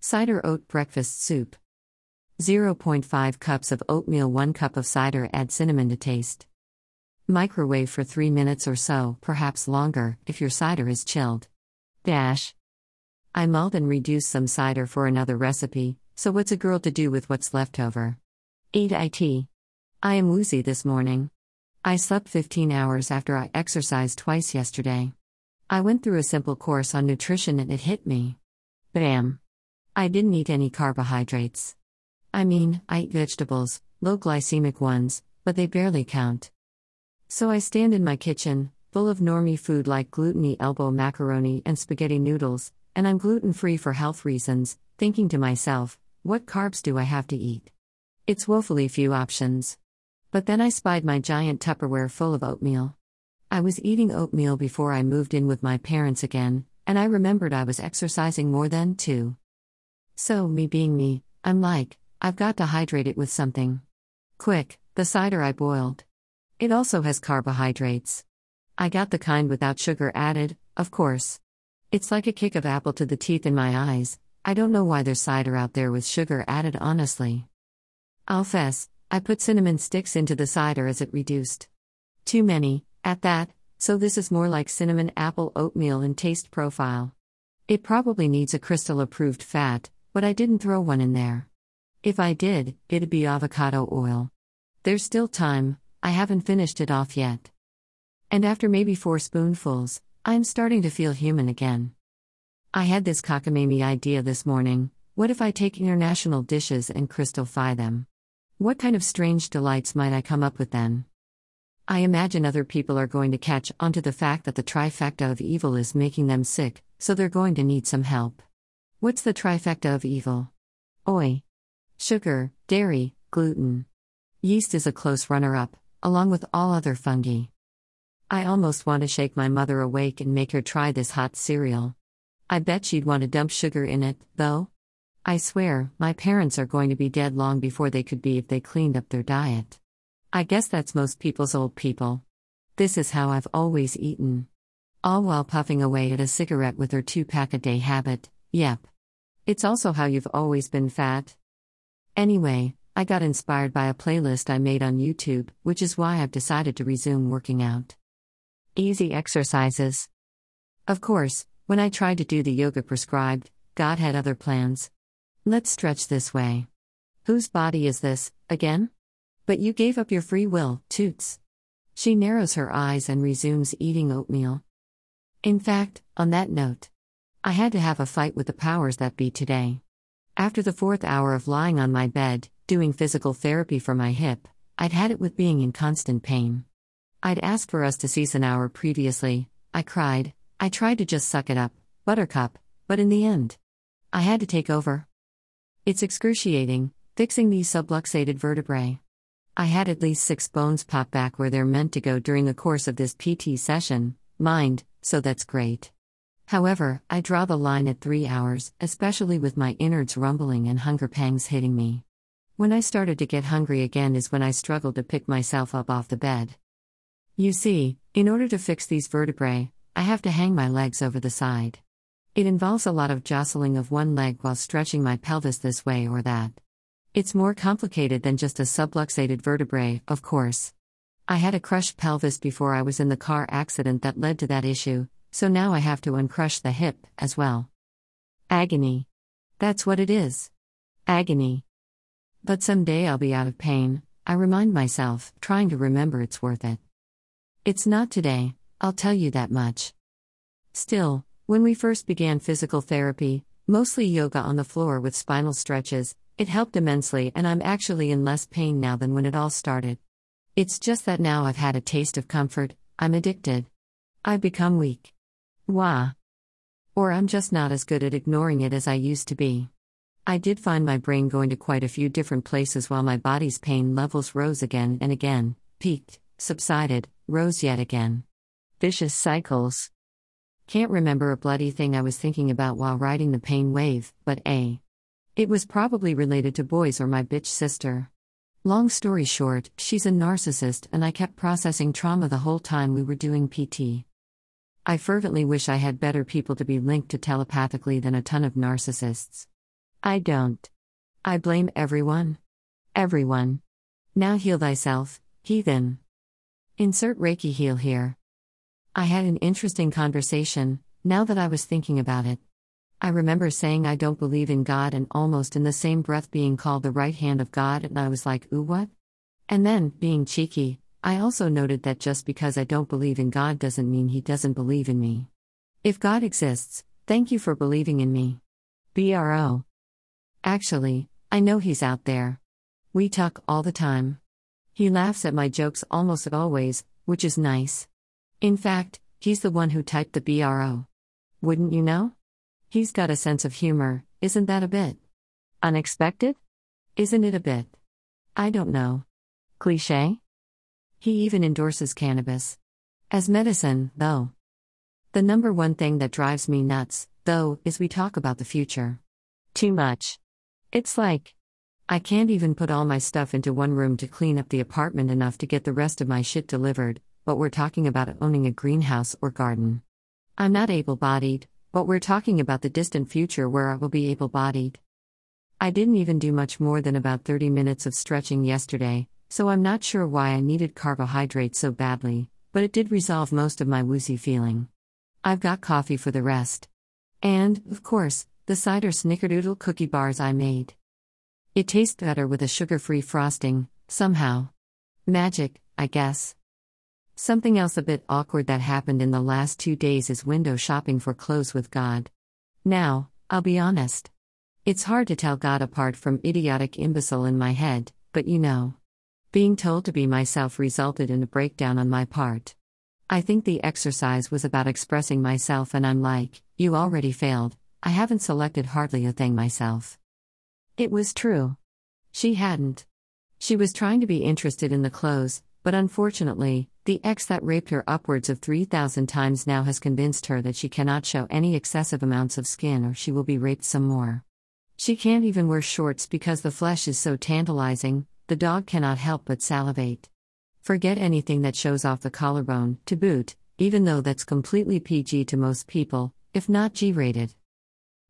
Cider oat breakfast soup. 0.5 cups of oatmeal, 1 cup of cider, add cinnamon to taste. Microwave for 3 minutes or so, perhaps longer, if your cider is chilled. Dash. I mulled and reduced some cider for another recipe, so what's a girl to do with what's left over? 8 IT. I am woozy this morning. I slept 15 hours after I exercised twice yesterday. I went through a simple course on nutrition and it hit me. Bam. I didn't eat any carbohydrates. I mean, I eat vegetables, low glycemic ones, but they barely count. So I stand in my kitchen, full of normie food like gluteny elbow macaroni and spaghetti noodles, and I'm gluten free for health reasons, thinking to myself, what carbs do I have to eat? It's woefully few options. But then I spied my giant Tupperware full of oatmeal. I was eating oatmeal before I moved in with my parents again, and I remembered I was exercising more than too. So, me being me, I'm like, I've got to hydrate it with something. Quick, the cider I boiled. It also has carbohydrates. I got the kind without sugar added, of course. It's like a kick of apple to the teeth in my eyes. I don't know why there's cider out there with sugar added, honestly. I'll fess, I put cinnamon sticks into the cider as it reduced. Too many, at that, so this is more like cinnamon apple oatmeal in taste profile. It probably needs a crystal approved fat, but I didn't throw one in there. If I did, it'd be avocado oil. There's still time, I haven't finished it off yet. And after maybe four spoonfuls, I'm starting to feel human again. I had this cockamamie idea this morning what if I take international dishes and crystalify them? What kind of strange delights might I come up with then? I imagine other people are going to catch on to the fact that the trifecta of evil is making them sick, so they're going to need some help. What's the trifecta of evil? Oi. Sugar, dairy, gluten. Yeast is a close runner up, along with all other fungi. I almost want to shake my mother awake and make her try this hot cereal. I bet she'd want to dump sugar in it, though. I swear, my parents are going to be dead long before they could be if they cleaned up their diet. I guess that's most people's old people. This is how I've always eaten. All while puffing away at a cigarette with her two pack a day habit, yep. It's also how you've always been fat. Anyway, I got inspired by a playlist I made on YouTube, which is why I've decided to resume working out. Easy exercises. Of course, when I tried to do the yoga prescribed, God had other plans. Let's stretch this way. Whose body is this, again? But you gave up your free will, toots. She narrows her eyes and resumes eating oatmeal. In fact, on that note, I had to have a fight with the powers that be today. After the fourth hour of lying on my bed, doing physical therapy for my hip, I'd had it with being in constant pain. I'd asked for us to cease an hour previously, I cried, I tried to just suck it up, buttercup, but in the end, I had to take over. It's excruciating, fixing these subluxated vertebrae. I had at least six bones pop back where they're meant to go during the course of this PT session, mind, so that's great. However, I draw the line at three hours, especially with my innards rumbling and hunger pangs hitting me. When I started to get hungry again is when I struggled to pick myself up off the bed. You see, in order to fix these vertebrae, I have to hang my legs over the side. It involves a lot of jostling of one leg while stretching my pelvis this way or that. It's more complicated than just a subluxated vertebrae, of course. I had a crushed pelvis before I was in the car accident that led to that issue, so now I have to uncrush the hip as well. Agony. That's what it is. Agony. But someday I'll be out of pain, I remind myself, trying to remember it's worth it. It's not today, I'll tell you that much. Still, when we first began physical therapy, mostly yoga on the floor with spinal stretches, it helped immensely, and I'm actually in less pain now than when it all started. It's just that now I've had a taste of comfort, I'm addicted. I've become weak. Wah. Or I'm just not as good at ignoring it as I used to be. I did find my brain going to quite a few different places while my body's pain levels rose again and again, peaked, subsided, rose yet again. Vicious cycles. Can't remember a bloody thing I was thinking about while riding the pain wave, but A. It was probably related to boys or my bitch sister. Long story short, she's a narcissist, and I kept processing trauma the whole time we were doing PT. I fervently wish I had better people to be linked to telepathically than a ton of narcissists. I don't. I blame everyone. Everyone. Now heal thyself, heathen. Insert Reiki heal here. I had an interesting conversation, now that I was thinking about it. I remember saying I don't believe in God and almost in the same breath being called the right hand of God, and I was like, ooh, what? And then, being cheeky, I also noted that just because I don't believe in God doesn't mean He doesn't believe in me. If God exists, thank you for believing in me. BRO. Actually, I know He's out there. We talk all the time. He laughs at my jokes almost always, which is nice. In fact, he's the one who typed the BRO. Wouldn't you know? He's got a sense of humor, isn't that a bit? Unexpected? Isn't it a bit? I don't know. Cliche? He even endorses cannabis. As medicine, though. The number one thing that drives me nuts, though, is we talk about the future. Too much. It's like, I can't even put all my stuff into one room to clean up the apartment enough to get the rest of my shit delivered, but we're talking about owning a greenhouse or garden. I'm not able bodied, but we're talking about the distant future where I will be able bodied. I didn't even do much more than about 30 minutes of stretching yesterday, so I'm not sure why I needed carbohydrates so badly, but it did resolve most of my woozy feeling. I've got coffee for the rest. And, of course, the cider snickerdoodle cookie bars I made. It tastes better with a sugar free frosting, somehow. Magic, I guess. Something else a bit awkward that happened in the last two days is window shopping for clothes with God. Now, I'll be honest. It's hard to tell God apart from idiotic imbecile in my head, but you know. Being told to be myself resulted in a breakdown on my part. I think the exercise was about expressing myself, and I'm like, you already failed, I haven't selected hardly a thing myself. It was true. She hadn't. She was trying to be interested in the clothes, but unfortunately, the ex that raped her upwards of 3,000 times now has convinced her that she cannot show any excessive amounts of skin or she will be raped some more. She can't even wear shorts because the flesh is so tantalizing, the dog cannot help but salivate. Forget anything that shows off the collarbone, to boot, even though that's completely PG to most people, if not G rated.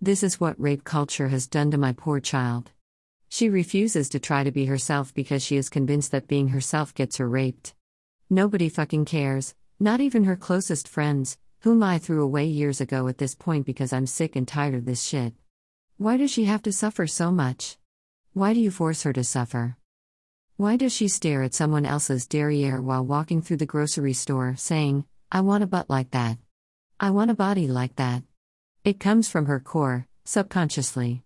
This is what rape culture has done to my poor child. She refuses to try to be herself because she is convinced that being herself gets her raped. Nobody fucking cares, not even her closest friends, whom I threw away years ago at this point because I'm sick and tired of this shit. Why does she have to suffer so much? Why do you force her to suffer? Why does she stare at someone else's derriere while walking through the grocery store, saying, I want a butt like that? I want a body like that? It comes from her core, subconsciously.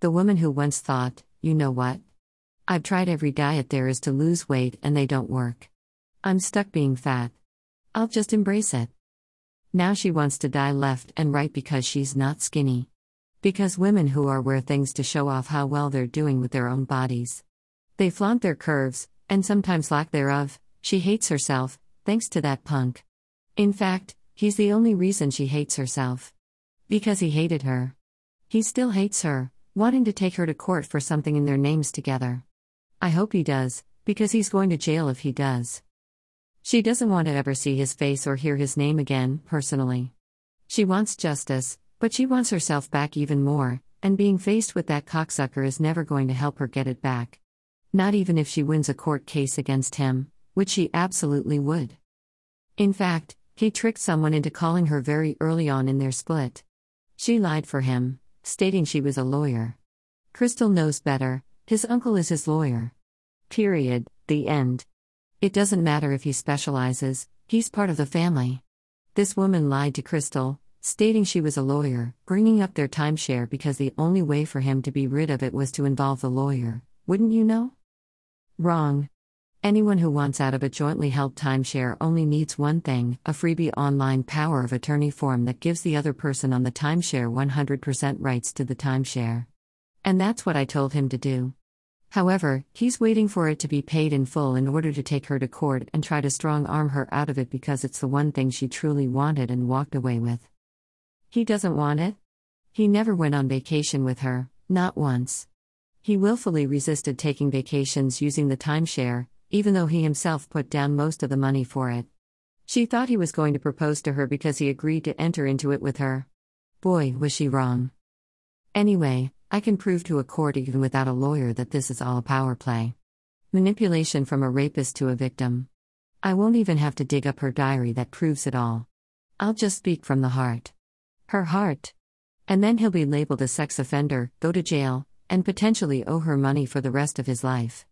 The woman who once thought, you know what? I've tried every diet there is to lose weight and they don't work. I'm stuck being fat. I'll just embrace it. Now she wants to die left and right because she's not skinny. Because women who are wear things to show off how well they're doing with their own bodies. They flaunt their curves, and sometimes lack thereof. She hates herself, thanks to that punk. In fact, he's the only reason she hates herself. Because he hated her. He still hates her, wanting to take her to court for something in their names together. I hope he does, because he's going to jail if he does. She doesn't want to ever see his face or hear his name again, personally. She wants justice, but she wants herself back even more, and being faced with that cocksucker is never going to help her get it back. Not even if she wins a court case against him, which she absolutely would. In fact, he tricked someone into calling her very early on in their split. She lied for him, stating she was a lawyer. Crystal knows better, his uncle is his lawyer. Period. The end. It doesn't matter if he specializes, he's part of the family. This woman lied to Crystal, stating she was a lawyer, bringing up their timeshare because the only way for him to be rid of it was to involve the lawyer, wouldn't you know? Wrong. Anyone who wants out of a jointly held timeshare only needs one thing a freebie online power of attorney form that gives the other person on the timeshare 100% rights to the timeshare. And that's what I told him to do. However, he's waiting for it to be paid in full in order to take her to court and try to strong arm her out of it because it's the one thing she truly wanted and walked away with. He doesn't want it? He never went on vacation with her, not once. He willfully resisted taking vacations using the timeshare, even though he himself put down most of the money for it. She thought he was going to propose to her because he agreed to enter into it with her. Boy, was she wrong. Anyway, I can prove to a court even without a lawyer that this is all a power play. Manipulation from a rapist to a victim. I won't even have to dig up her diary that proves it all. I'll just speak from the heart. Her heart. And then he'll be labeled a sex offender, go to jail, and potentially owe her money for the rest of his life.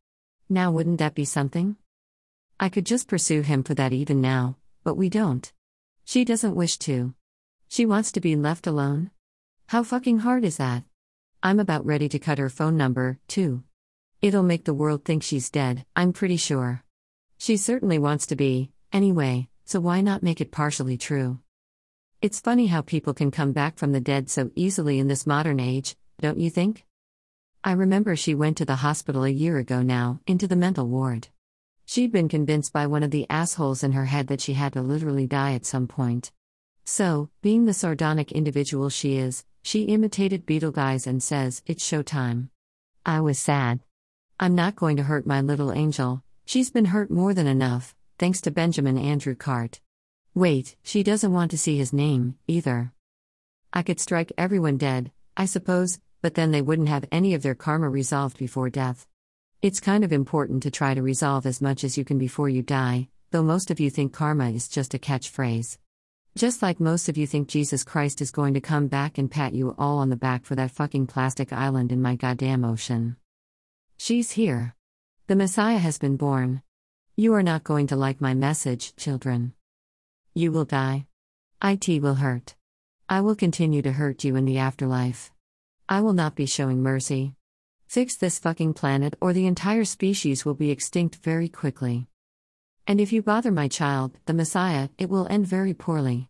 Now, wouldn't that be something? I could just pursue him for that even now, but we don't. She doesn't wish to. She wants to be left alone? How fucking hard is that? I'm about ready to cut her phone number, too. It'll make the world think she's dead, I'm pretty sure. She certainly wants to be, anyway, so why not make it partially true? It's funny how people can come back from the dead so easily in this modern age, don't you think? I remember she went to the hospital a year ago now, into the mental ward. She'd been convinced by one of the assholes in her head that she had to literally die at some point. So, being the sardonic individual she is, she imitated Beetlejuice and says, It's showtime. I was sad. I'm not going to hurt my little angel, She's been hurt more than enough, thanks to Benjamin Andrew Cart. Wait, she doesn't want to see his name, either. I could strike everyone dead, I suppose, but then they wouldn't have any of their karma resolved before death. It's kind of important to try to resolve as much as you can before you die, though most of you think karma is just a catchphrase. Just like most of you think Jesus Christ is going to come back and pat you all on the back for that fucking plastic island in my goddamn ocean. She's here. The Messiah has been born. You are not going to like my message, children. You will die. It will hurt. I will continue to hurt you in the afterlife. I will not be showing mercy. Fix this fucking planet, or the entire species will be extinct very quickly. And if you bother my child, the Messiah, it will end very poorly.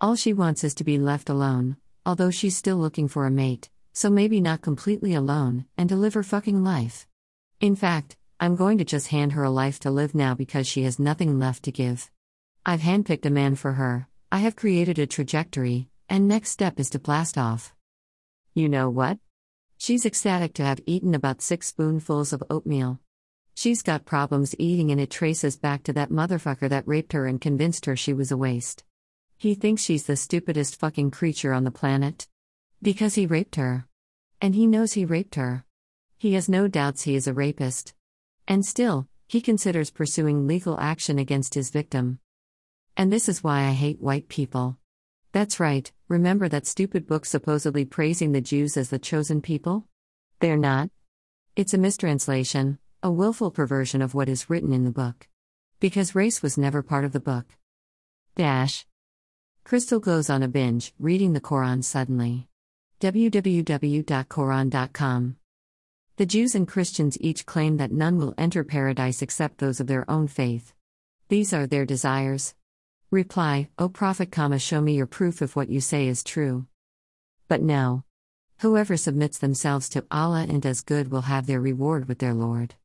All she wants is to be left alone, although she's still looking for a mate, so maybe not completely alone, and to live her fucking life. In fact, I'm going to just hand her a life to live now because she has nothing left to give. I've handpicked a man for her, I have created a trajectory, and next step is to blast off. You know what? She's ecstatic to have eaten about six spoonfuls of oatmeal. She's got problems eating, and it traces back to that motherfucker that raped her and convinced her she was a waste. He thinks she's the stupidest fucking creature on the planet. Because he raped her. And he knows he raped her. He has no doubts he is a rapist. And still, he considers pursuing legal action against his victim. And this is why I hate white people. That's right, remember that stupid book supposedly praising the Jews as the chosen people? They're not. It's a mistranslation, a willful perversion of what is written in the book. Because race was never part of the book. Dash. Crystal goes on a binge, reading the Quran suddenly. www.quran.com the Jews and Christians each claim that none will enter paradise except those of their own faith. These are their desires. Reply, O Prophet, show me your proof if what you say is true. But no. Whoever submits themselves to Allah and does good will have their reward with their Lord.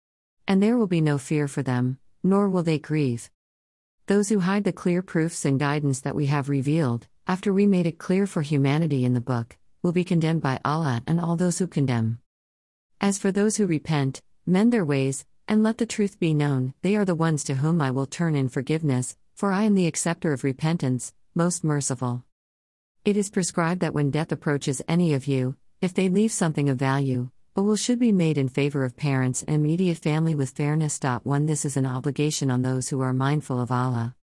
And there will be no fear for them, nor will they grieve. Those who hide the clear proofs and guidance that we have revealed, after we made it clear for humanity in the book, will be condemned by Allah and all those who condemn. As for those who repent, mend their ways, and let the truth be known, they are the ones to whom I will turn in forgiveness, for I am the acceptor of repentance, most merciful. It is prescribed that when death approaches any of you, if they leave something of value, a will should be made in favor of parents and immediate family with fairness. 1 This is an obligation on those who are mindful of Allah.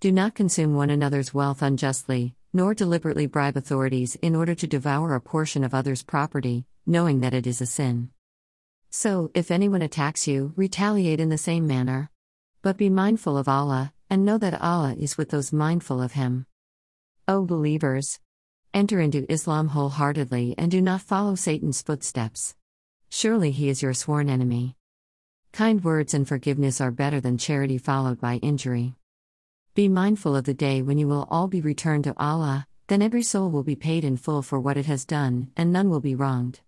Do not consume one another's wealth unjustly, nor deliberately bribe authorities in order to devour a portion of others' property, knowing that it is a sin. So, if anyone attacks you, retaliate in the same manner. But be mindful of Allah, and know that Allah is with those mindful of Him. O believers! Enter into Islam wholeheartedly and do not follow Satan's footsteps. Surely he is your sworn enemy. Kind words and forgiveness are better than charity followed by injury. Be mindful of the day when you will all be returned to Allah, then every soul will be paid in full for what it has done, and none will be wronged.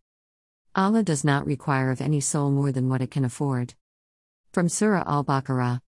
Allah does not require of any soul more than what it can afford. From Surah Al Baqarah